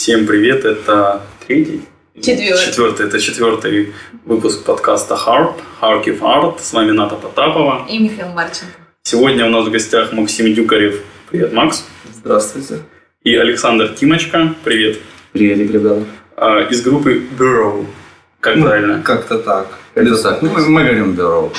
Всем привет, это третий? Четвертый. Четвертый, это четвертый выпуск подкаста Hard, Харкив Арт. С вами Ната Потапова. И Михаил Марченко. Сегодня у нас в гостях Максим Дюкарев. Привет, Макс. Здравствуйте. И Александр Тимочка. Привет. Приветик, ребята. А, Из группы Burrow. Как Ну, правильно? Как-то так. Это так. Ну, мы, мы говорим бюро.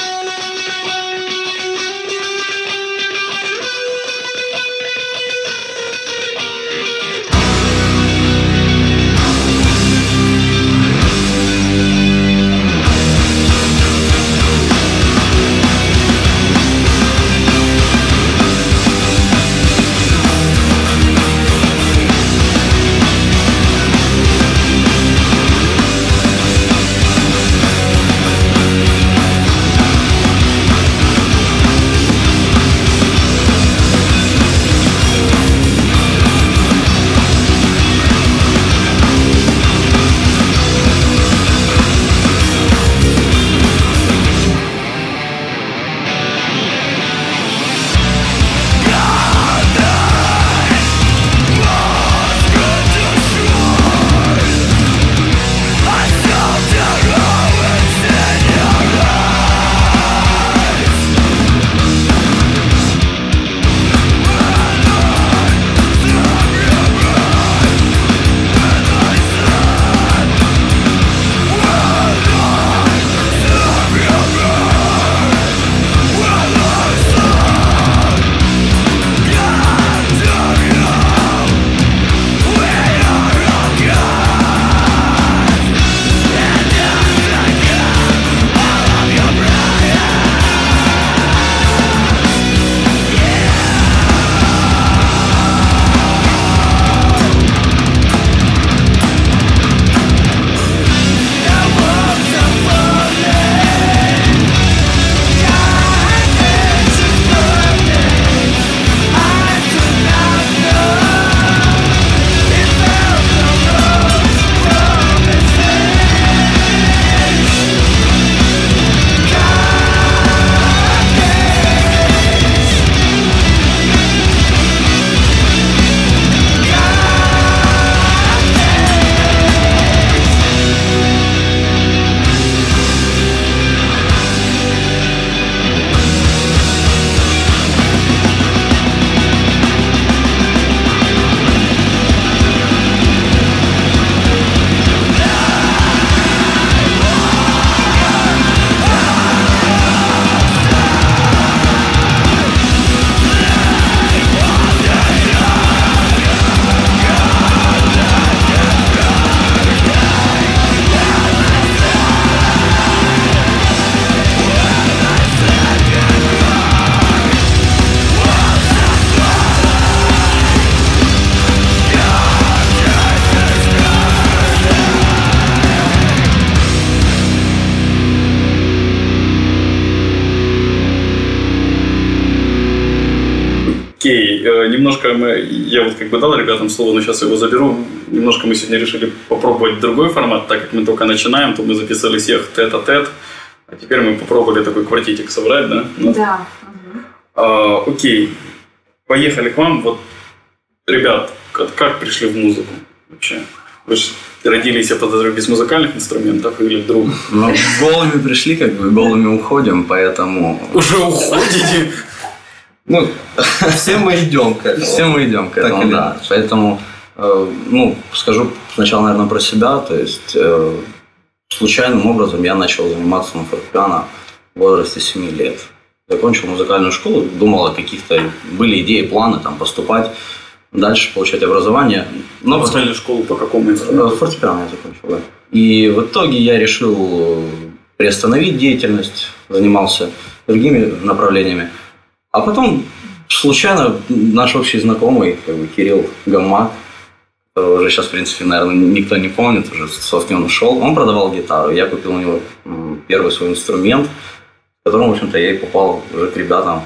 Я вот как бы дал ребятам слово, но сейчас его заберу. Немножко мы сегодня решили попробовать другой формат, так как мы только начинаем, то мы записали всех тет-а-тет, а теперь мы попробовали такой квартетик собрать, да? Ну, Да. А, окей, поехали к вам. Вот, ребят, как, как пришли в музыку вообще? Вы же родились, я подозреваю, без музыкальных инструментов или вдруг? Ну, голыми пришли, как бы голыми уходим, поэтому Уже уходите? Ну, все мы идем к этому. все мы идем к Так этому, или да. Поэтому, э, ну, скажу сначала, наверное, про себя. То есть, э, случайным образом я начал заниматься на фортепиано в возрасте 7 лет. Закончил музыкальную школу, думал о каких-то... Были идеи, планы там поступать, дальше получать образование. Но в школу по какому Э, инструменту? Фортепиано я закончил, да. И в итоге я решил э, приостановить деятельность, занимался другими направлениями. А потом случайно наш общий знакомый, как бы, Кирилл Гаммак, которого уже сейчас, в принципе, наверное, никто не помнит, уже собственно он ушел, он продавал гитару. Я купил у него первый свой инструмент, которым, в общем-то, я и попал уже к ребятам.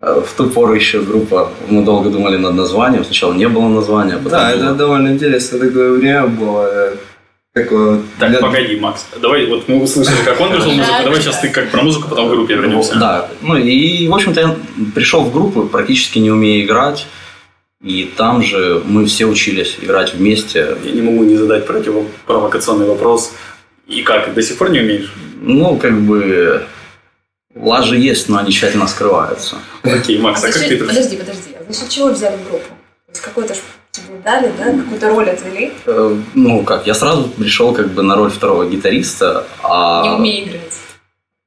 Э, В ту пору еще группа, мы долго думали над названием. Сначала не было названия, а потом Да, было. это довольно интересно такое время было. Э, Такое вот Так, для- погоди, Макс. Давай, вот мы услышали, как он пришел в музыку. Давай сейчас ты как про музыку, потом в группе вернемся. Да, ну и, в общем-то, я пришел в группу, практически не умея играть. И там же мы все учились играть вместе. Я не могу не задать противопровокационный вопрос. И как, до сих пор не умеешь? Ну, как бы лажи есть, но они тщательно скрываются. Окей, Макс, а, а как ты? Подожди, подожди. А за счет чего взяли в группу? Какой-то дали, да? Какую-то роль отвели? Э, Ну, как, я сразу пришел как бы на роль второго гитариста, а... Не умею играть.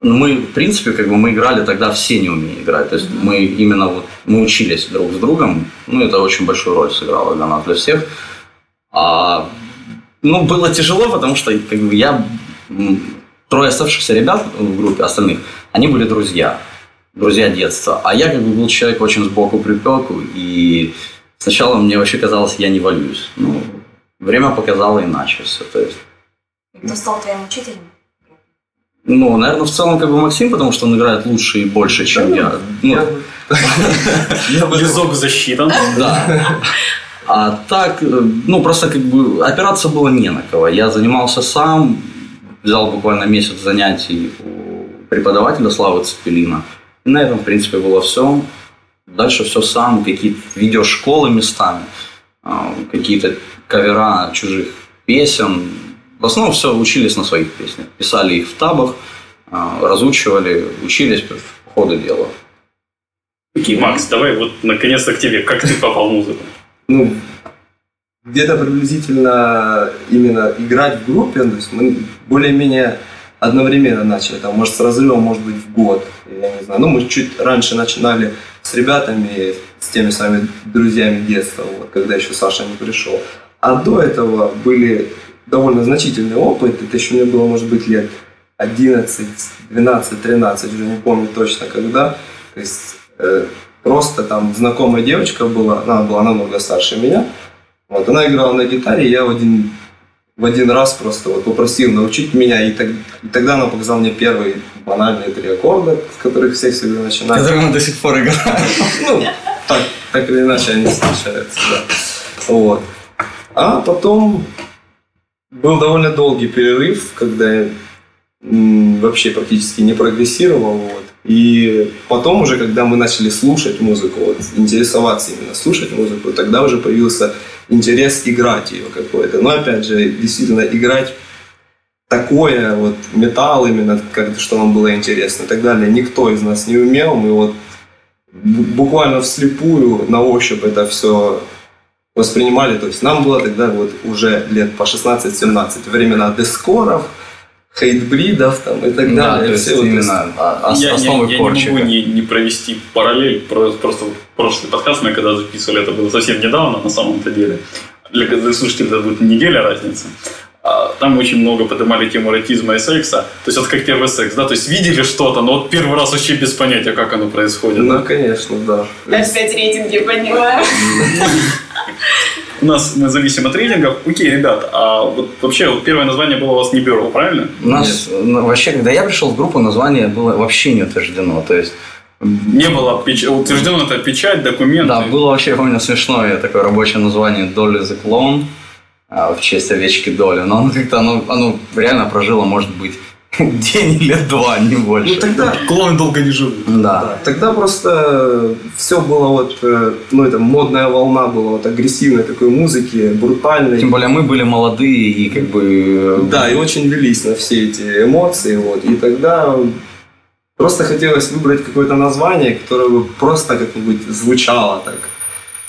Ну, мы, в принципе, как бы мы играли тогда все не умея играть. То есть мы именно вот, мы учились друг с другом. Ну, это очень большую роль сыграло для нас, для всех. А, ну, было тяжело, потому что как бы я, трое оставшихся ребят в группе, остальных, они были друзья. Друзья детства. А я как бы был человек очень сбоку припеку. И сначала мне вообще казалось, я не валюсь. Ну, время показало иначе все. То есть Кто стал твоим учителем? ну, наверное, в целом как бы Максим, потому что он играет лучше и больше, чем я. Ну, Я бы- я бы- Лизок засчитан. да. А так, э, ну, просто как бы опираться было не на кого. Я занимался сам, взял буквально месяц занятий у преподавателя Славы Цепелина. И на этом, в принципе, было все. Дальше все сам, какие-то видеошколы местами, а, какие-то кавера чужих песен. В основном все учились на своих песнях. Писали их в табах, а, разучивали, учились по ходу дела. Окей, Макс, давай вот наконец-то к тебе. Как ты попал в музыку? ну, где-то приблизительно именно играть в группе, то есть мы более-менее одновременно начали, там, может, с разрывом, может быть, в год, я не знаю. Ну, мы чуть раньше начинали с ребятами, с теми самыми друзьями детства, вот, когда еще Саша не пришел. А до этого были довольно значительный опыт, это еще мне было, может быть, лет 11, 12, 13, уже не помню точно когда. То есть э, просто там знакомая девочка была, она была намного старше меня. Вот, она играла на гитаре, я в один, в один раз просто вот попросил научить меня, и, так- и тогда она показала мне первые банальные три аккорда, с которых все всегда начинают. Которые мы до сих пор играем. Ну, так, так или иначе они встречаются, да. Вот. А потом был довольно долгий перерыв, когда я вообще практически не прогрессировал. Вот. И потом уже, когда мы начали слушать музыку, вот, интересоваться именно слушать музыку, тогда уже появился интерес играть ее какой-то. Но опять же, действительно, играть такое, вот металл именно, как что нам было интересно и так далее, никто из нас не умел. Мы вот бу- буквально вслепую, на ощупь это все воспринимали. То есть нам было тогда вот уже лет по 16-17 времена дескоров, хейтбридов там и так Да, далее. то есть Все вот именно а- ос- я, я- основы я не корчика. могу не, не провести параллель. Про- Просто в прошлый подкаст мы когда записывали, это было совсем недавно на самом-то деле. Для, для слушателей это будет неделя разница. А, Там очень много поднимали тему эротизма и секса. То есть вот как первый секс, да? То есть видели что-то, но вот первый раз вообще без понятия, как оно происходит. Ну, да? конечно, да. Опять рейтинги поднимаем. У нас мы зависим от рейтингов. Окей, ребят, а вот вообще вот первое название было у вас не бюро, правильно? У нас ну, вообще, когда я пришел в группу, название было вообще не утверждено. То есть, Не было печ... утверждено это печать, документы. да, было вообще, я помню, смешное такое рабочее название Долли the Clone а, в честь овечки Доли. Но оно как-то, оно, оно реально прожило, может быть, день или два, не больше. Ну тогда Клоны долго не живут. Да. Да, тогда просто все было вот, э, ну это модная волна была вот агрессивной такой музыки, брутальной. Тем более мы были молодые и как бы... э, Да, и очень велись на все эти эмоции, вот. И тогда просто хотелось выбрать какое-то название, которое бы просто как-нибудь звучало так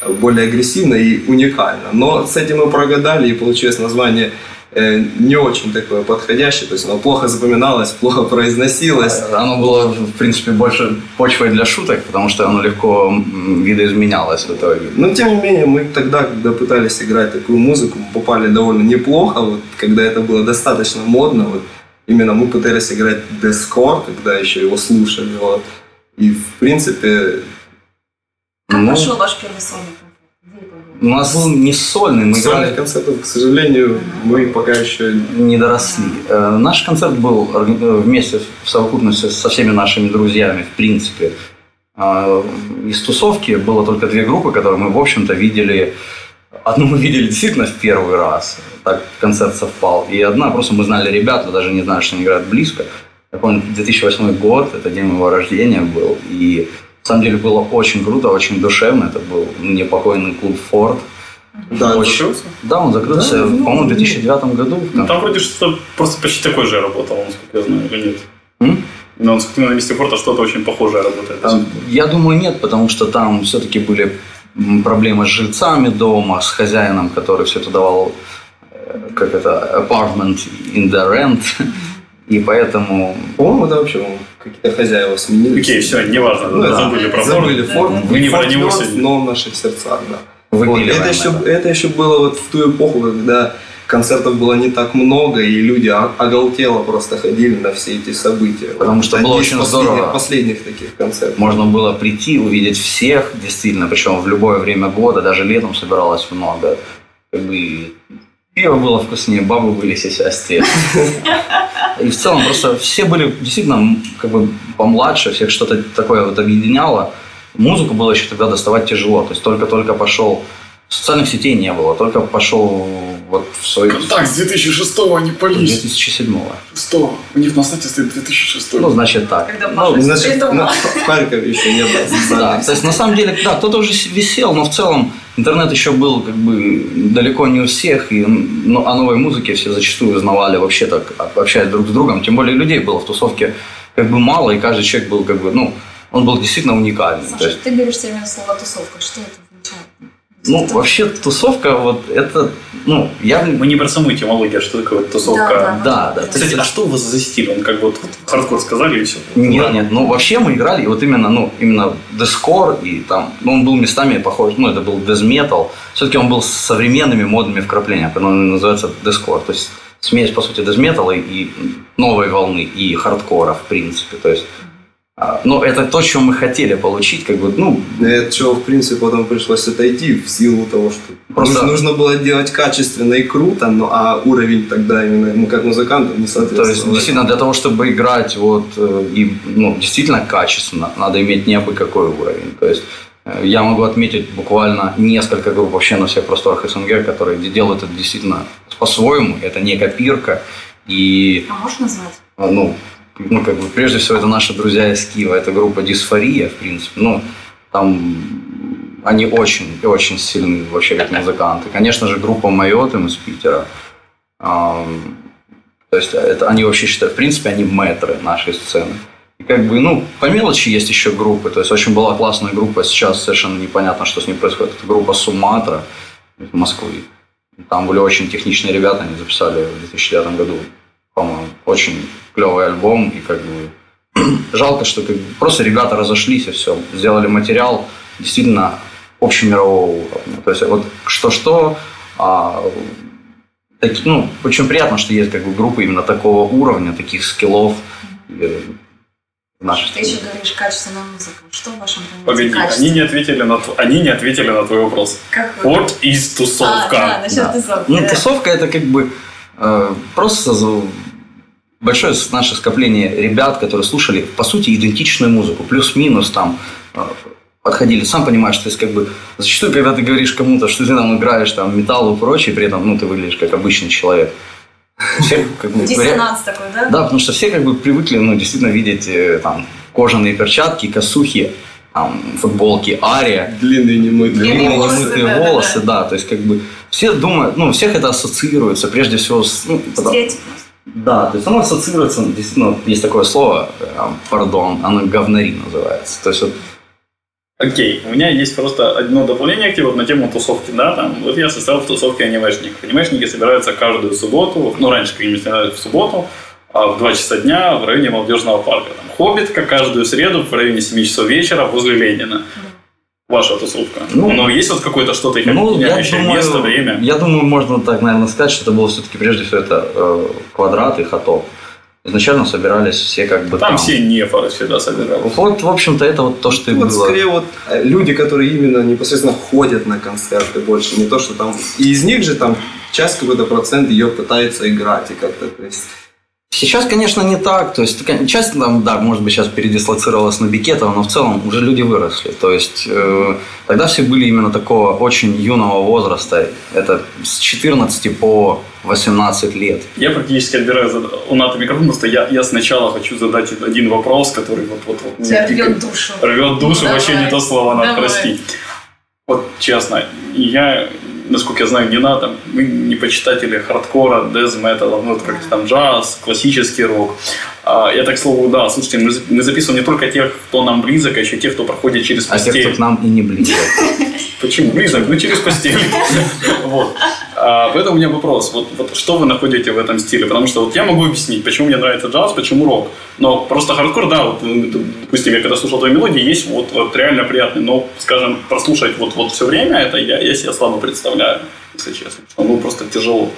э, более агрессивно и уникально. Но с этим мы прогадали, и получилось название э, не очень такое подходящее, то есть оно плохо запоминалось, плохо произносилось. Оно было, в принципе, больше почвой для шуток, потому что оно легко видоизменялось в итоге. Но тем не менее, мы тогда, когда пытались играть такую музыку, мы попали довольно неплохо, вот, когда это было достаточно модно, вот, именно мы пытались играть дескор, когда еще его слушали, вот, и в принципе, Как Ну, прошел ваш первый сольный У нас был не сольный, мы сольных играли концертов, к сожалению, мы пока еще не доросли. Э, Наш концерт был э, вместе в совокупности со всеми нашими друзьями, в принципе. А, Из тусовки было только две группы, которые мы, в общем-то, видели. Одну мы видели действительно в первый раз, так концерт совпал. И одна, просто мы знали ребят, но даже не знали, что они играют близко. Я помню, 2008 год, это день моего рождения был, и На самом деле было очень круто, очень душевно. Это был непокойный клуб «Форд». Да, Очень- Закрылся? Да, он закрылся, Да, ну, по-моему, в 2009 году. Ну, там вроде что просто почти такой же работал, насколько я знаю, или нет? М? Но он на месте форта что-то очень похожее работает. Там, я думаю, нет, потому что там все-таки были проблемы с жильцами дома, с хозяином, который все это давал, э, как это, apartment in the rent. И поэтому По-моему, это вообще какие-то хозяева сменились. Окей, все, неважно, Ну, да, забыли про форт. Забыли форт. Вы не про него сегодня. но в наших сердцах, да. Вот, это, еще, это. это еще было вот в ту эпоху, когда концертов было не так много, и люди оголтело просто ходили на все эти события. Потому что было очень последних, здорово. Последних таких концертов. Можно было прийти, увидеть всех, действительно, причем в любое время года, даже летом собиралось много. Как бы и пиво было вкуснее, бабы были сисястые. И в целом просто все были действительно как бы помладше, всех что-то такое вот объединяло. Музыку было еще тогда доставать тяжело, то есть только-только пошел, социальных сетей не было, только пошел вот в свой... Контакт с 2006 они полись. 2007 6 У них на сайте стоит 2006 Ну, значит так. Когда Ну, Значит, на- в Харькове еще не было Да, то есть на самом деле, да, кто-то уже висел, но в целом интернет еще был как бы далеко не у всех, и ну, о новой музыке все зачастую узнавали вообще так, об- общаясь друг с другом. Тем более людей было в тусовке как бы мало, и каждый человек был как бы, ну, он был действительно уникальный. Саша, есть, ты говоришь все время слово тусовка. Что это? Ну, вообще тусовка, вот это, ну, я... Мы не про саму этимологию, а что такое вот тусовка. Да, да. Кстати, а что у вас за стиль? Он как бы вот, вот хардкор сказали и все. Нет, нет, ну вообще мы играли, и вот именно, ну, именно дэткор, и там, ну, он был местами похож, ну, это был дэт-метал, все-таки он был с современными модными вкраплениями, он называется дэткор, то есть смесь, по сути, дэт-метала и новой волны, и хардкора, в принципе, то есть, ну, это то, что мы хотели получить, как бы, ну, от чего, в принципе, потом пришлось отойти в силу того, что Просто- нужно, было делать качественно и круто, но, а уровень тогда именно, ну, как музыкантов не То соответствовал. есть, действительно, для того, чтобы играть вот э, и ну, действительно качественно, надо иметь не абы какой уровень. То есть, э, я могу отметить буквально несколько групп вообще на всех просторах СНГ, которые де- делают это действительно по-своему. Это не копирка. И, А можешь назвать? э, ну, ну, как бы, прежде всего, это наши друзья из Киева. Это группа Дисфория, в принципе. Ну, там они очень и очень сильны вообще как музыканты. Конечно же, группа Майотым из Питера. Ам, то есть это они вообще считают, в принципе, они мэтры нашей сцены. И как бы, ну, по мелочи есть еще группы. То есть очень была классная группа, сейчас совершенно непонятно, что с ней происходит. Это группа Суматра из Москвы. Там были очень техничные ребята, они записали в 2009 году, по-моему, очень клевый альбом. И как бы жалко, что как бы просто ребята разошлись и все. Сделали материал действительно общемирового уровня. То есть вот что-что, а, таки- ну, очень приятно, что есть как бы группы именно такого уровня, таких скиллов нашей Ты еще говоришь качественная музыка. Что в вашем понимании Погоди, они не ответили на, тв- они не ответили на твой вопрос. Как вы? Вот из А, тусовка. да, насчет Да. тусовки. Ну, да. тусовка это как бы просто за- большое наше скопление ребят, которые слушали, по сути, идентичную музыку, плюс-минус там э, подходили. Сам понимаешь, то есть как бы зачастую, когда ты говоришь кому-то, что ты там играешь там металл и прочее, при этом, ну, ты выглядишь как обычный человек. Все, как бы, Диссонанс такой, да? да, потому что все как бы привыкли, ну, действительно видеть э, там кожаные перчатки, косухи, там, футболки, ария, Длинные немытые длинные волосы, немытые волосы, да, то есть как бы все думают, ну, у всех это ассоциируется, прежде всего, с, ну, Стереотип. да, то есть оно ассоциируется, действительно, есть такое слово, э, пардон, оно говнари называется, то есть вот Окей, у меня есть просто одно дополнение к тебе вот на тему тусовки, да, там, вот я состоял в тусовке анимешник. Анимешники собираются каждую субботу, ну, раньше, как они собирались в субботу, а в 2 часа дня в районе молодежного парка. Там Хоббитка каждую среду в районе 7 часов вечера возле Ленина. Ваша тусовка. Ну, Но есть вот какое-то что-то, Ну, я думаю, место, время? я думаю, можно так, наверное, сказать, что это было все-таки прежде всего это э, квадрат и хатоп. Изначально собирались все как бы Там там. все нефоры всегда собирались. Вот, в общем-то, это вот то, что и Вот было. скорее вот э, люди, которые именно непосредственно ходят на концерты больше, не то, что там... И из них же там часть какой-то процент ее пытается играть и как-то, то есть... Сейчас, конечно, не так. То есть, часть там, да, может быть, сейчас передислоцировалась на Бикетова, но в целом уже люди выросли. То есть, э, тогда все были именно такого очень юного возраста. Это с 14 по 18 лет. Я практически отбираю зад- у Ната микрофон, просто я, я сначала хочу задать один вопрос, который вот, вот, вот Тебя рвет душу. Рвет душу, Ну, вообще давай. не то слово, Нат, Давай. прости. Вот честно, я, насколько я знаю, не Ната, мы не почитатели хардкора, дез металла, ну, вот как там джаз, классический рок. А, я так слову, да, слушайте, мы, за- мы записываем не только тех, кто нам близок, а еще тех, кто проходит через А те, постель. кто к нам и не близок. Почему? Близок, ну через постель. Вот. А, Поэтому у меня вопрос. Вот, вот что вы находите в этом стиле? Потому что вот я могу объяснить, почему мне нравится джаз, почему рок. Но просто хардкор, да, вот, допустим, я когда слушал твои мелодии, есть вот, вот реально приятный. Но, скажем, прослушать вот, вот все время это я, я себе слабо представляю, если честно. Что, ну, просто тяжело.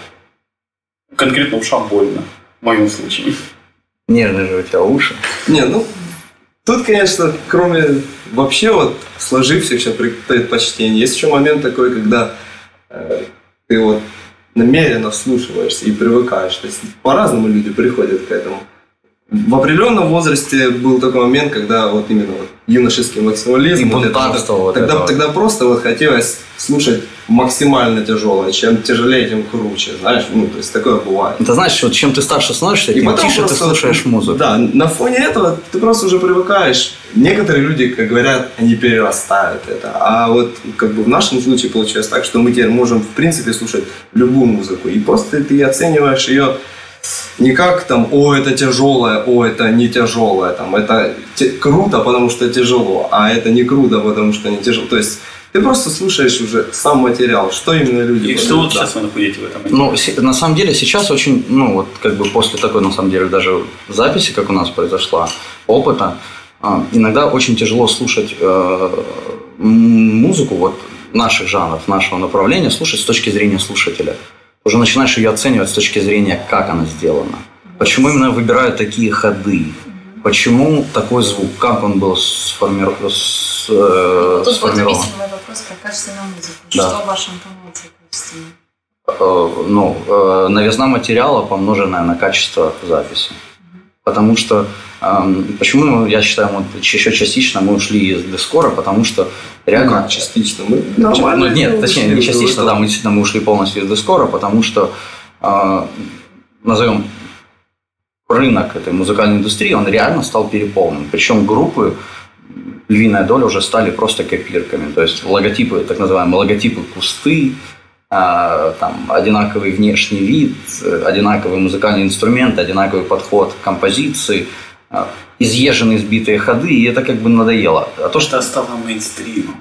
Конкретно ушам больно. В моем случае. Нервные же у тебя уши. Не, ну, тут, конечно, кроме вообще вот сложившихся предпочтений, есть еще момент такой, когда э, ты вот намеренно вслушиваешься и привыкаешь. То есть по-разному люди приходят к этому. В определенном возрасте был такой момент, когда вот именно вот юношеский максимализм. И вот это вот, тогда, это вот. тогда просто вот хотелось слушать максимально тяжелое. Чем тяжелее, тем круче. Знаешь, ну, то есть такое бывает. Ты знаешь, вот чем ты старше становишься, И тем тише ты просто- слушаешь музыку. Да, на фоне этого ты просто уже привыкаешь. Некоторые люди, как говорят, они перерастают это. А вот как бы в нашем случае получилось так, что мы теперь можем в принципе слушать любую музыку. И просто ты оцениваешь ее не как там, о, это тяжелое, о, это не тяжелое, там, это те- круто, потому что тяжело, а это не круто, потому что не тяжело. То есть ты просто слушаешь уже сам материал, что именно люди И что вот да. сейчас вы находите в этом? Ну, на самом деле сейчас очень, ну вот как бы после такой, на самом деле, даже записи, как у нас произошла, опыта, а, иногда очень тяжело слушать э, музыку вот наших жанров, нашего направления, слушать с точки зрения слушателя. Уже начинаешь ее оценивать с точки зрения, как она сделана. Почему именно выбирают такие ходы? Почему такой звук? Как он был сформирован? С, э, Вот Тут вот сформирован? мой вопрос про качественную музыку. Да. Что в вашем понятии качественно? э, ну, э, новизна материала, помноженная на качество записи. Потому что, эм, почему я считаю, вот еще частично мы ушли из дискора, потому что Ну реально... как, частично. Мы нормально Ну, нет, точнее, не частично, да, мы действительно мы ушли полностью из дискора, потому что, э, назовем, рынок этой музыкальной индустрии, он реально стал переполнен. Причем группы, львиная доля уже стали просто копирками. То есть логотипы, так называемые логотипы кусты, а, там, одинаковый внешний вид, э, одинаковый музыкальный инструмент, одинаковый подход к композиции, а, изъезженные сбитые ходы, и это как бы надоело. А то, что что стало мейнстримом.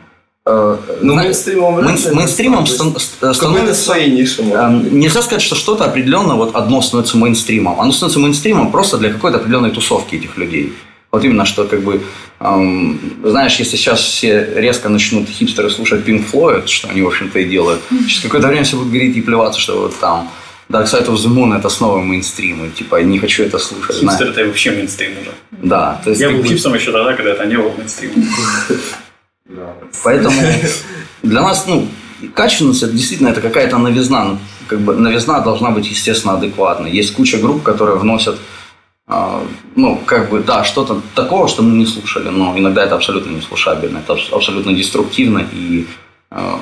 Ну, мейнстримом ли. мейнстримом становится... своей может Эм. Нельзя сказать, что что-то определенно вот одно становится мейнстримом. Оно становится мейнстримом просто для какой-то определенной тусовки этих людей. Вот именно, что как бы, эм, знаешь, если сейчас все резко начнут хипстеры слушать Pink Floyd, что они, в общем-то, и делают, через какое-то время все будут говорить и плеваться, что вот там Dark Side of the Moon это снова мейнстрим, и типа я не хочу это слушать. Хипстер это вообще мейнстрим уже. Да, то есть Я был бы- хипстером еще тогда, когда это не было мейнстримом. Поэтому для нас, ну, качественность, это действительно, это какая-то новизна. Ну, как бы новизна должна быть, естественно, адекватной. Есть куча групп, которые вносят, а, ну, как бы, да, что-то такого, что мы не слушали, но иногда это абсолютно не слушабельно, это абс- абсолютно деструктивно, и а,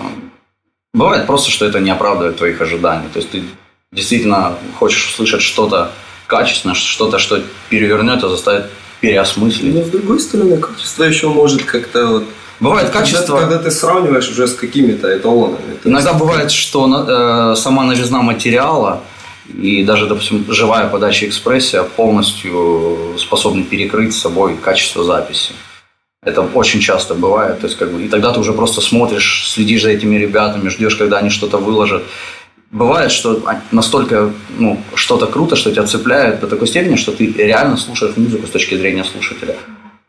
бывает просто, что это не оправдывает твоих ожиданий. То есть ты действительно хочешь услышать что-то качественное, что-то, что перевернет и заставит переосмыслить. Но с другой стороны, качество еще может как-то вот... Бывает Когда, качество... когда ты сравниваешь уже с какими-то эталонами. то Иногда бывает, что э, сама новизна материала и даже, допустим, живая подача экспрессия полностью способны перекрыть собой качество записи. Это очень часто бывает. То есть, как бы, и тогда ты уже просто смотришь, следишь за этими ребятами, ждешь, когда они что-то выложат. Бывает, что а- настолько ну, что-то круто, что тебя цепляет до такой степени, что ты реально слушаешь музыку с точки зрения слушателя.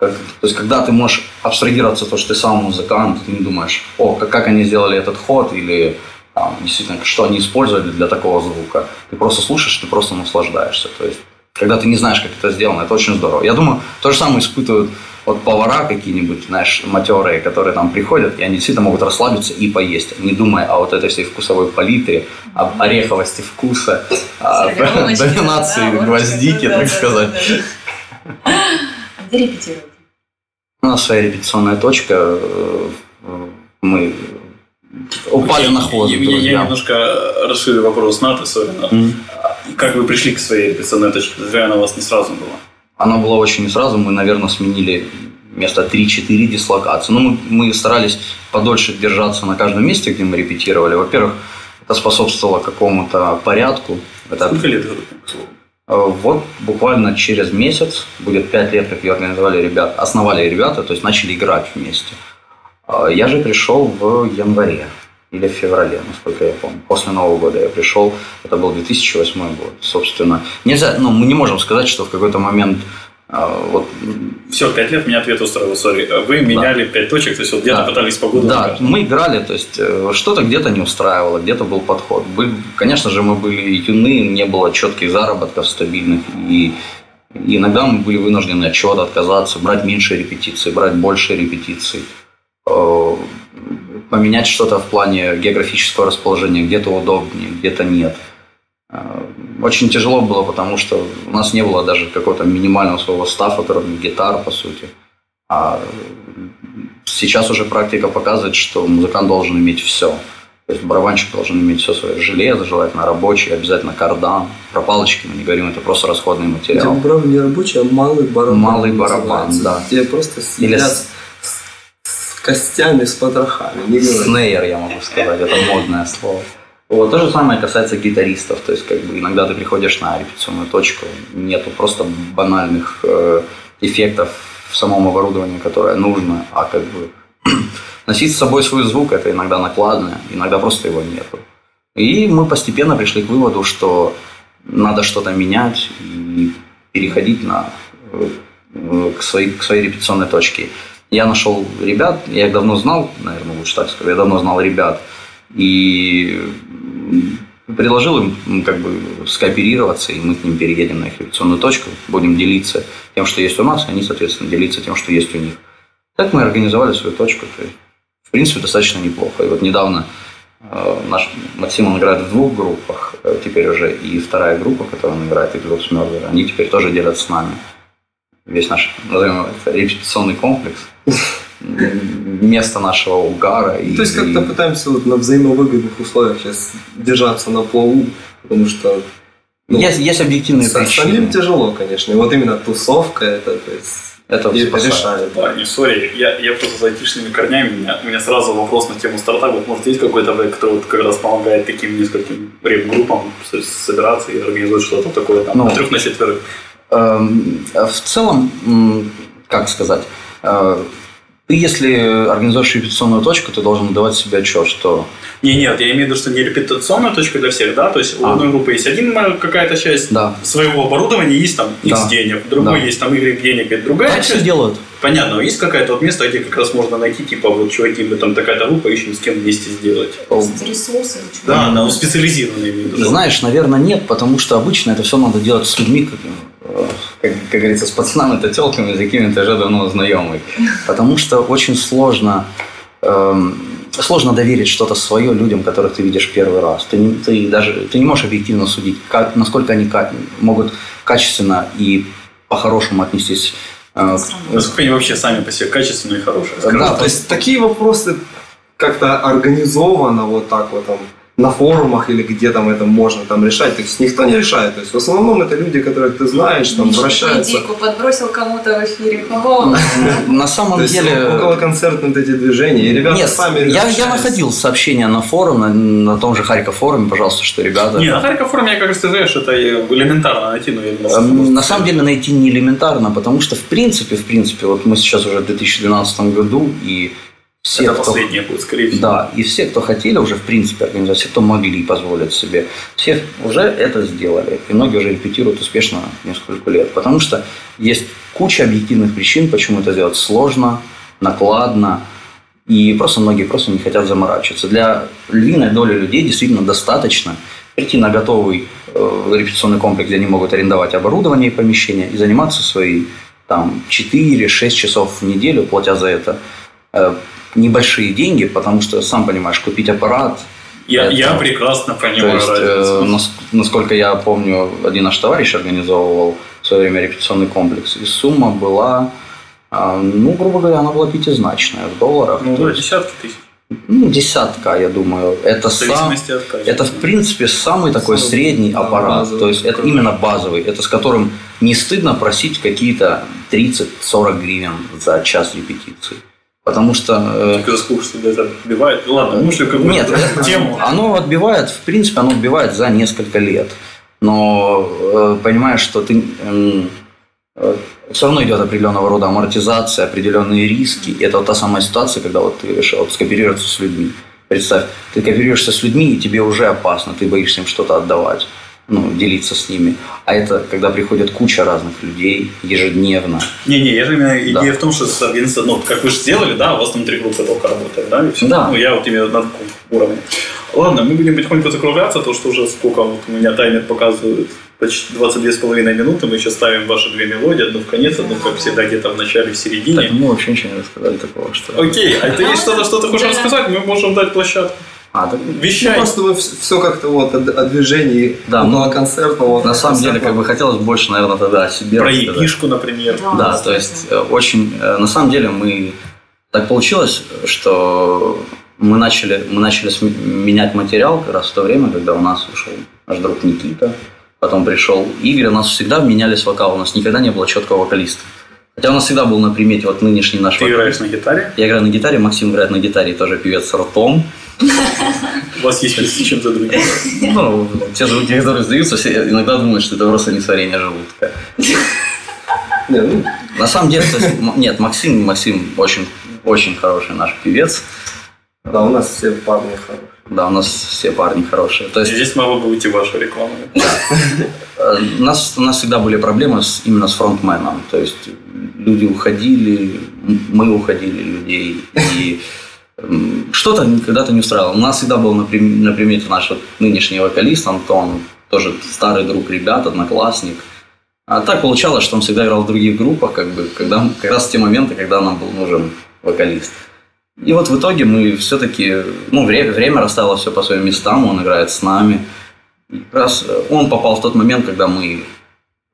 Как- то есть, когда ты можешь абстрагироваться того, что ты сам музыкант, ты не думаешь, о, как, как они сделали этот ход, или там, действительно, что они использовали для такого звука. Ты просто слушаешь, ты просто наслаждаешься. То есть, когда ты не знаешь, как это сделано, это очень здорово. Я думаю, то же самое испытывают вот повара какие-нибудь, знаешь, матерые, которые там приходят, и они действительно могут расслабиться и поесть, не думая о вот этой всей вкусовой палитре, об ореховости вкуса, о доминации гвоздики, так сказать. Где репетируете? У нас своя репетиционная точка, э, мы упали на хвост Я, я друзьям. немножко расширю вопрос сори, Ната. М. Как вы пришли к своей репетиционной точке? Зря она у вас не сразу была. Оно было очень не сразу, мы, наверное, сменили место 3-4 дислокации. Ну, мы, мы старались подольше держаться на каждом месте, где мы репетировали. Во-первых, это способствовало какому-то порядку. Это Сколько лет группе, Вот буквально через месяц, будет пять лет, как ее организовали ребята, основали ребята, то есть начали играть вместе. Э, Я же пришел в январе или в феврале, насколько я помню. После Нового года я пришел, это был 2008 год, собственно. Нельзя, ну, мы не можем сказать, что в какой-то момент э, вот, Все, пять лет меня ответ устроил, сори. Вы меняли пять точек, то есть вот где-то Да. пытались погоду Да, мы играли, то есть э, что-то где-то не устраивало, где-то был подход. Были, конечно же, мы были юны, не было четких заработков стабильных, и иногда мы были вынуждены от чего-то отказаться, брать меньше репетиций, брать больше репетиций, э, поменять что-то в плане географического расположения, где-то удобнее, где-то нет. Э, Очень тяжело было, потому что у нас не было даже какого-то минимального своего стафа, кроме гитар, по сути. А сейчас уже практика показывает, что музыкант должен иметь все. То есть барабанщик должен иметь все свое железо, желательно рабочий, обязательно кардан. Про палочки мы не говорим, это просто расходный материал. барабан не рабочий, а малый барабан. Малый барабан, называется. да. Тебе просто Или с- с, костями, с потрохами. Не. Снейр, я могу сказать, это модное слово. Вот, то же самое касается гитаристов. То есть, как бы иногда ты приходишь на репетиционную точку, нету просто банальных э, эффектов в самом оборудовании, которое нужно, а как бы носить с собой свой звук это иногда накладно, иногда просто его нету. И мы постепенно пришли к выводу, что надо что-то менять и переходить на, э, к, своей, к своей репетиционной точке. Я нашел ребят, я их давно знал, наверное, лучше так сказать, я давно знал ребят, и предложил им как бы скооперироваться, и мы к ним переедем на их репетиционную точку, будем делиться тем, что есть у нас, они, соответственно, делиться тем, что есть у них. Так мы организовали свою точку. То есть, в принципе, достаточно неплохо. И вот недавно э, наш Максим, он играет в двух группах э, теперь уже, и вторая группа, которая он играет, зовут Смёрдер, они теперь тоже делят с нами. Весь наш, назовем это, репетиционный комплекс, место нашего угара. И, То есть как-то и- пытаемся вот на взаимовыгодных условиях сейчас держаться на плаву, потому что ну, есть, есть объективные с- причины. самим тяжело, конечно. И вот именно тусовка это, то есть, Это и решает. Да, не сори, я, я просто за айтишными корнями, у меня, у меня сразу вопрос на тему стартапа. Может, есть какой-то проект, который вот как раз помогает таким нескольким реп-группам с- собираться и организовать что-то такое там, Ну, на трех, на четверых? Эм, В целом, как сказать, э, ты, если организуешь репетиционную точку, ты должен давать себе отчет, что Не, нет, я имею в виду, что не репетиционная точка для всех, да, то есть у А. одной группы есть один м, какая-то часть да, своего оборудования, есть там X Да. денег, другой Да. есть там Y денег, и другая так все часть. делают. Понятно, но есть какое-то вот место, где как раз можно найти, типа, вот, чуваки, мы там такая-то группа, ищем с кем вместе сделать. Ресурсы? Да, да, ну, специализированные, виду. Знаешь, наверное, нет, потому что обычно это все надо делать с людьми, как, как, говорится, с пацанами, это телками, с какими-то уже давно знакомый. Потому что очень сложно, эм, сложно доверить что-то свое людям, которых ты видишь первый раз. Ты, не- ты даже ты не можешь объективно судить, как, насколько они ка- могут качественно и по-хорошему отнестись э, Насколько они вообще сами по себе качественные и хорошие. Да. То есть такие вопросы как-то организованно вот так вот там на форумах или где там это можно там решать. То есть никто не решает. То есть в основном это люди, которых ты знаешь, там Миша вращаются. идейку подбросил кому-то в эфире. На самом деле... около концертные вот эти движения. И ребята Нет, сами я, находил сообщение на форум, на, том же Харьков форуме, пожалуйста, что ребята... Не, на Харьков форуме, я как ты знаешь, это элементарно найти, но я Эм, что- На самом деле найти не элементарно, потому что в принципе, в принципе, вот мы сейчас уже в 2012 году, и все, это кто, последнее будет, скорее всего. да, и все, кто хотели уже в принципе организовать, все, кто могли позволить себе, все уже это сделали. И многие уже репетируют успешно несколько лет. Потому что есть куча объективных причин, почему это сделать сложно, накладно, и просто многие просто не хотят заморачиваться. Для львиной доли людей действительно достаточно прийти на готовый э, репетиционный комплекс, где они могут арендовать оборудование и помещение и заниматься свои там 4-6 часов в неделю, платя за это э, небольшие деньги, потому что, сам понимаешь, купить аппарат, Я, Это- я прекрасно то понимаю есть, разницу. э, нас- насколько я помню, один наш товарищ организовывал в свое время репетиционный комплекс, и сумма была, а, ну, грубо говоря, она была пятизначная в долларах. ну, то да, есть, десятки тысяч. ну, десятка, я думаю. Это В сам, это, в принципе, самый такой Самый, средний аппарат. базовый То есть, это именно базовый. Это с которым не стыдно просить какие-то 30-40 гривен за час репетиции. Потому что... э, за сколько что это отбивает. Ладно, мы ушли в какую-то Нет, это- тему. оно отбивает, в принципе, оно отбивает за несколько лет. Но э, понимаешь, что ты все равно идет определенного рода амортизация, определенные риски. Это вот та самая ситуация, когда вот ты решил вот, скооперироваться с людьми. Представь, ты кооперируешься с людьми, и тебе уже опасно, ты боишься им что-то отдавать, ну, делиться с ними. А это когда приходит куча разных людей ежедневно. Не-не, я же именно идея Да. в том, что с организацией, ну, как вы же сделали, да, у вас там три группы только работают, да, и все. Да. Ну, я вот именно на таком уровне. Ладно, мы будем потихоньку закругляться, то, что уже сколько вот у меня таймер показывает, почти 22,5 минуты, мы сейчас ставим ваши две мелодии, одну в конец, одну, как всегда, где-то в начале, в середине. мы вообще ничего не рассказали такого, что... Окей, а ты есть что-то, что ты хочешь рассказать, мы можем дать площадку. А, так, Ну, Вещай. просто мы все как-то вот от, от движений Да, около ну, концертного. на самом деле, как бы хотелось больше, наверное, тогда о себе Про епишку, например. Да, то есть э, очень, э, на самом деле мы так получилось, что мы начали, мы начали менять материал как раз в то время, когда у нас ушел наш друг Никита, потом пришел Игорь, у нас всегда менялись вокалы, у нас никогда не было четкого вокалиста. Хотя у нас всегда был на примете вот нынешний наш Ты вокалист. играешь на гитаре, Я играю на гитаре, Максим играет на гитаре, тоже певец с ртом. У вас есть с чем-то другим. Ну, те звуки, которые сдаются, все иногда думают, что это просто несварение желудка. Ну, На самом деле, нет, Максим, Максим очень, очень хороший наш певец. да, у нас все парни хорошие. Да, у нас все парни хорошие. То есть Здесь могла бы уйти ваша реклама. э, у нас, у нас всегда были проблемы с, именно с фронтменом. То есть люди уходили, мы уходили людей. И что-то когда-то не устраивало. У нас всегда был на, прим- на примете наш нынешний вокалист Антон, тоже старый друг ребят, одноклассник. А так получалось, что он всегда играл в других группах, как бы, когда, как раз в те моменты, когда нам был нужен вокалист. И вот в итоге мы все-таки, ну, время, время расставило все по своим местам, он играет с нами. И как раз э, он попал в тот момент, когда мы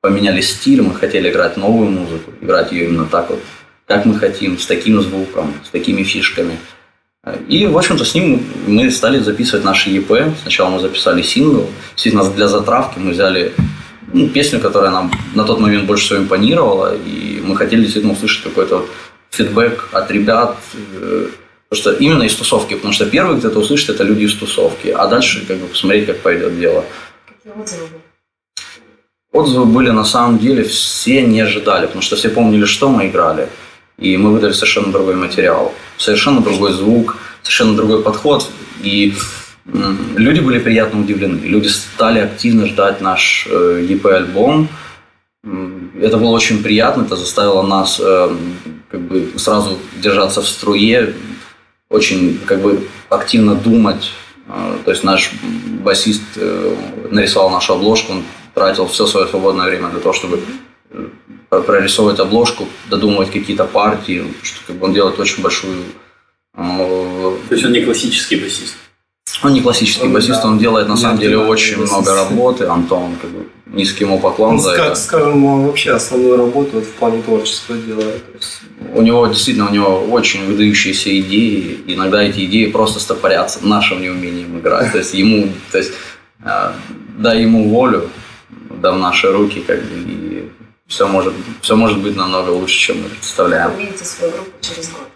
поменяли стиль, мы хотели играть новую музыку, играть ее именно так вот, как мы хотим, с таким звуком, с такими фишками. И, в общем-то, с ним мы стали записывать наши ЕП. Сначала мы записали сингл. Действительно, для затравки мы взяли ну, песню, которая нам на тот момент больше всего импонировала, и мы хотели действительно услышать какой-то вот фидбэк от ребят, э, потому что именно из тусовки, потому что первый, кто это услышит, это люди из тусовки, а дальше как бы посмотреть, как пойдет дело. Какие отзывы были? Отзывы были на самом деле все не ожидали, потому что все помнили, что мы играли. И мы выдали совершенно другой материал, совершенно другой звук, совершенно другой подход. И люди были приятно удивлены. Люди стали активно ждать наш э, EP-альбом. М, Это было очень приятно, это заставило нас э, как бы сразу держаться в струе, очень как бы активно думать. Э, То есть наш басист э, нарисовал нашу обложку, он тратил все свое свободное время для того, чтобы э, прорисовывать обложку, додумывать какие-то партии, что как бы он делает очень большую... э, То есть он не классический басист. Он не классический Он, басист, да, он делает на самом деле очень басист. много работы. Антон, как бы, низкий ему поклон Он, за ска- это. скажем, он вообще основную работу вот в плане творчества делает. То есть, У него действительно у него очень выдающиеся идеи. Иногда эти идеи просто стопорятся нашим неумением играть. То есть ему, то есть, э, дай ему волю, да в наши руки, как бы, и все может, все может быть намного лучше, чем мы представляем. Вы увидите свою группу через год.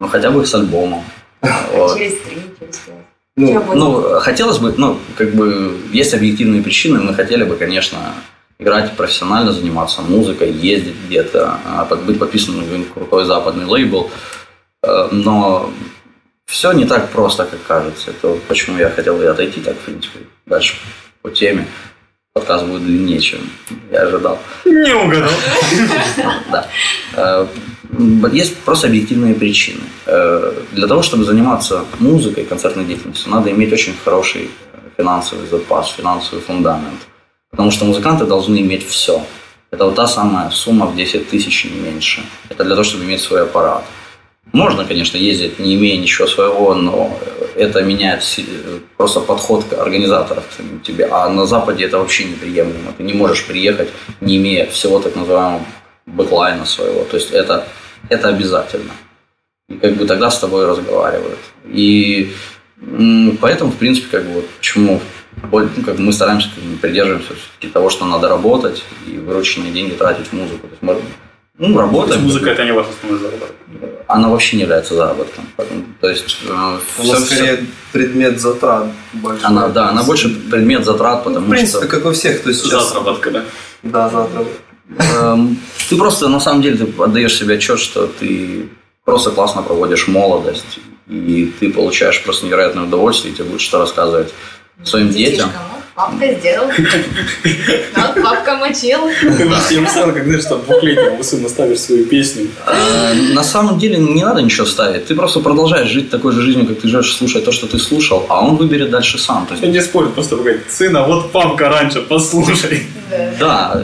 Ну, хотя бы с альбомом. Вот. Через три, через пять. ну? Ну, хотелось бы, ну, как бы, есть объективные причины, мы хотели бы, конечно, играть профессионально, заниматься музыкой, ездить где-то, а, быть подписанным на крутой западный лейбл, Э, но все не так просто, как кажется. Это почему я хотел и отойти так, в принципе, дальше по теме. Подкаст будет длиннее, чем я ожидал. Не угадал. Да. Э, Есть просто объективные причины. Э, Для того, чтобы заниматься музыкой, концертной деятельностью, надо иметь очень хороший финансовый запас, финансовый фундамент. Потому что музыканты должны иметь все. Это вот та самая сумма в 10 тысяч, не меньше. Это для того, чтобы иметь свой аппарат. Можно, конечно, ездить, не имея ничего своего, но это меняет просто подход к организаторам к тебе. А на Западе это вообще неприемлемо. Ты не можешь приехать, не имея всего так называемого бэклайна своего. То есть это, это обязательно. И как бы тогда с тобой разговаривают. И поэтому, в принципе, как бы вот почему ну, как мы стараемся, все-таки того, что надо работать и вырученные деньги тратить в музыку. То есть мы ну, работаем. Музыка это не ваш основной заработок. Она вообще не является заработком. То есть э, Она все, скорее все... предмет затрат больше. Она, да, она больше предмет затрат, потому ну, в принципе, что... как у всех, кто сейчас... Заработка, да? Да, заработка. Эм, ты просто, на самом деле, ты отдаешь себе отчет, что ты просто классно проводишь молодость, и ты получаешь просто невероятное удовольствие, и тебе будет что рассказывать своим детям. Папка сделал. Вот папка мочил. Всем представил, как знаешь, что двухлетнему сыну ставишь свою песню. А, на самом деле не надо ничего ставить. Ты просто продолжаешь жить такой же жизнью, как ты живешь, слушать то, что ты слушал, а он выберет дальше сам. Я не спорю, просто говорит, сына, вот папка раньше, послушай. Да,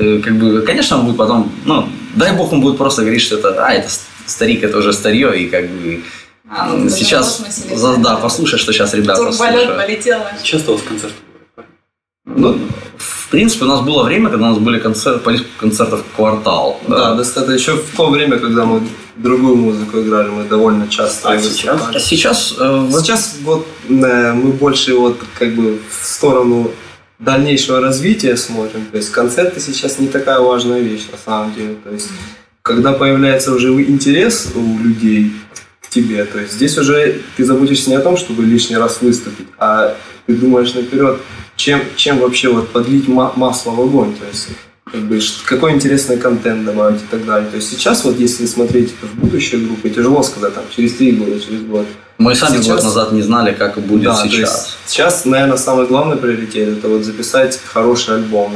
э, как бы, конечно, он будет потом, ну, дай бог, он будет просто говорить, что это, а, это старик, это уже старье, и как бы а, сейчас, да, послушай, что сейчас ребята Турболет слушают. полетел. Часто у вас концерты ну, в принципе, у нас было время, когда у нас были концерт, концертов квартал. Да, да, достаточно. Еще в то время, когда мы другую музыку играли, мы довольно часто. А сейчас? А сейчас, э, сейчас вот э, мы больше вот как бы в сторону дальнейшего развития смотрим. То есть концерты сейчас не такая важная вещь на самом деле. То есть когда появляется уже интерес у людей тебе, то есть здесь уже ты заботишься не о том, чтобы лишний раз выступить, а ты думаешь наперед, чем, чем вообще вот подлить масло в огонь, то есть как бы, какой интересный контент добавить и так далее. То есть сейчас вот если смотреть в будущее группы, тяжело сказать, там, через три года, через год. Мы сами сейчас, год назад не знали, как будет да, сейчас. сейчас, наверное, самый главный приоритет это вот записать хороший альбом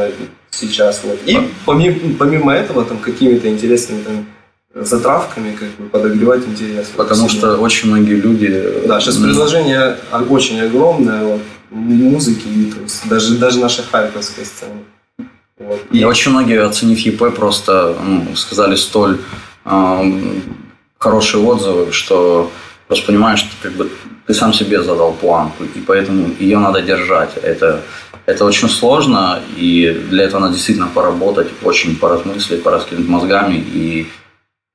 сейчас. Вот. И помимо, помимо этого там какими-то интересными там, затравками как бы подогревать интерес. Потому что очень многие люди... Да, сейчас предложение очень огромное. Вот музыки, то есть даже, даже нашей харьковской сцены. Вот. И очень многие, оценив ЕП, просто ну, сказали столь э, хорошие отзывы, что просто понимаешь, что как бы ты сам себе задал планку, и поэтому ее надо держать. Это, это очень сложно, и для этого надо действительно поработать, очень поразмыслить, пораскинуть мозгами и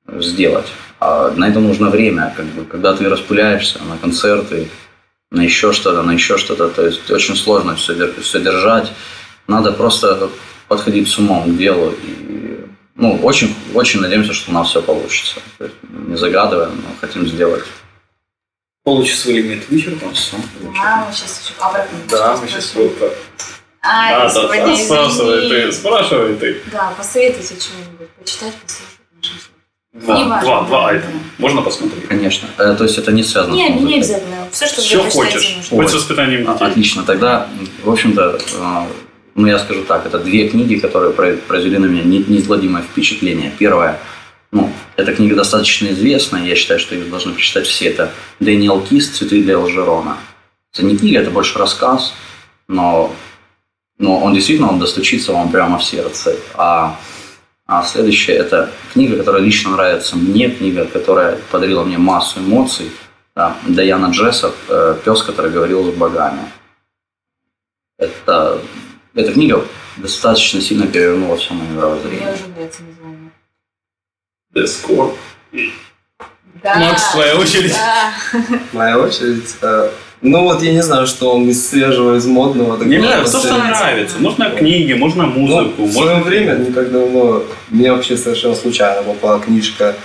сделать. А на это нужно время, как бы, когда ты распыляешься на концерты, на еще что-то, на еще что-то. То есть очень сложно все, все держать. Надо просто подходить с умом к делу. И, ну, очень, очень надеемся, что у нас все получится. То есть, не загадываем, но хотим сделать. Получится лимит вычерпался. А, мы сейчас еще обратно. Да, мы сейчас вот А, да, да, да, спрашивай ты, спрашивай ты. Да, посоветуйте что-нибудь, почитать, послушать. Два, два, два айтема. Можно посмотреть? Конечно. Э, то есть это не связано не, с музыкой? Не обязательно. Все, что Все хочешь. Хоть с воспитанием детей. Отлично. Тогда, в общем-то, э, ну я скажу так, это две книги, которые произвели на меня неизгладимое впечатление. Первое, ну, эта книга достаточно известная, я считаю, что ее должны прочитать все. Это Дэниел Кис «Цветы для Лжерона». Это не книга, это больше рассказ, но, но он действительно он достучится вам прямо в сердце. А а следующая – это книга, которая лично нравится мне, книга, которая подарила мне массу эмоций. Да, Даяна Джессоп э, «Пес, который говорил с богами». Это, эта книга достаточно сильно перевернула все мое мировоззрение. Мне уже. The Score. Да, Макс, твоя очередь. Да. Моя очередь. Ну вот я не знаю, что он из свежего, из модного. Не знаю, то, что нравится. Можно книги, можно музыку. Ну, в свое можно... время, не так давно, мне вообще совершенно случайно попала книжка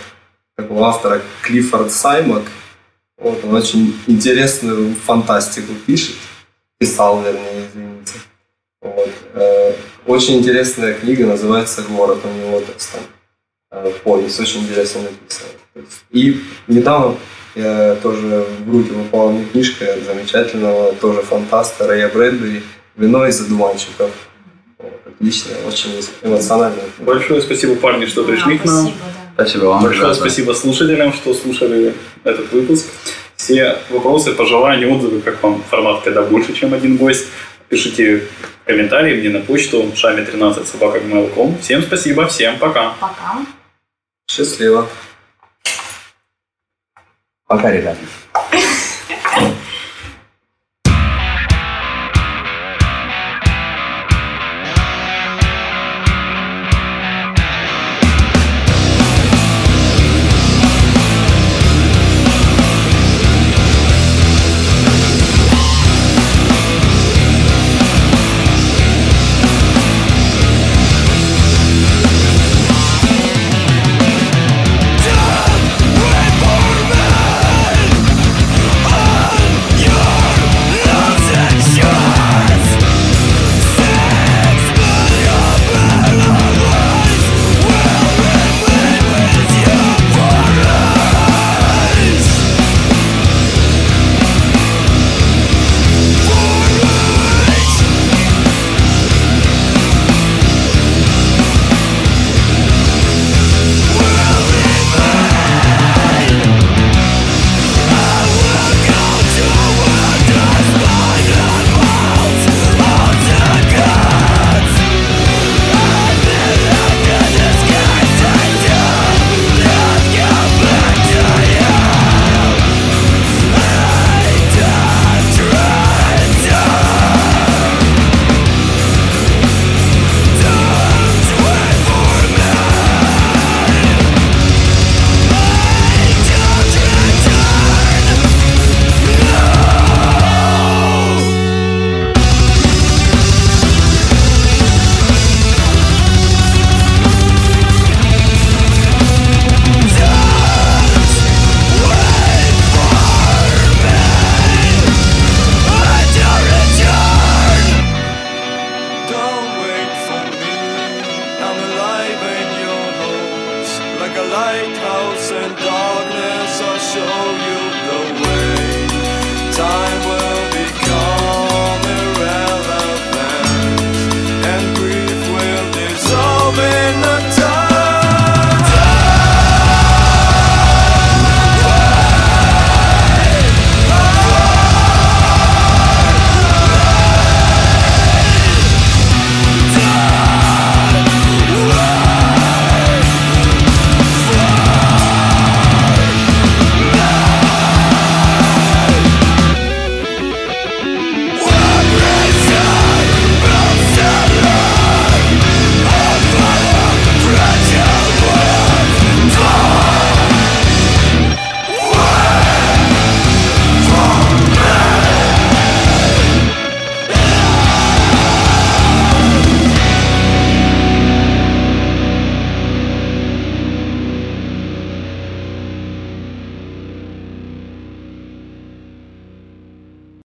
такого автора Клиффорд Саймак. Вот, он очень интересную фантастику пишет. Писал, вернее, извините. Вот. Э, очень интересная книга, называется «Город». У него там, э, повесть, очень интересно написана. И недавно я тоже в руки попала мне книжка замечательного, тоже фантаста Рэя Брэдбери «Вино из одуванчиков». Отлично, очень эмоционально. Большое спасибо, парни, что пришли да, к нам. Спасибо, да. спасибо вам. Большое ребята. спасибо слушателям, что слушали этот выпуск. все вопросы, пожелания, отзывы, как вам формат, когда больше, чем один гость. Пишите комментарии мне на почту шами 13 собака Всем спасибо, всем пока. Пока. Счастливо. 別れられ。lighthouse and darkness, I'll show you the way. Time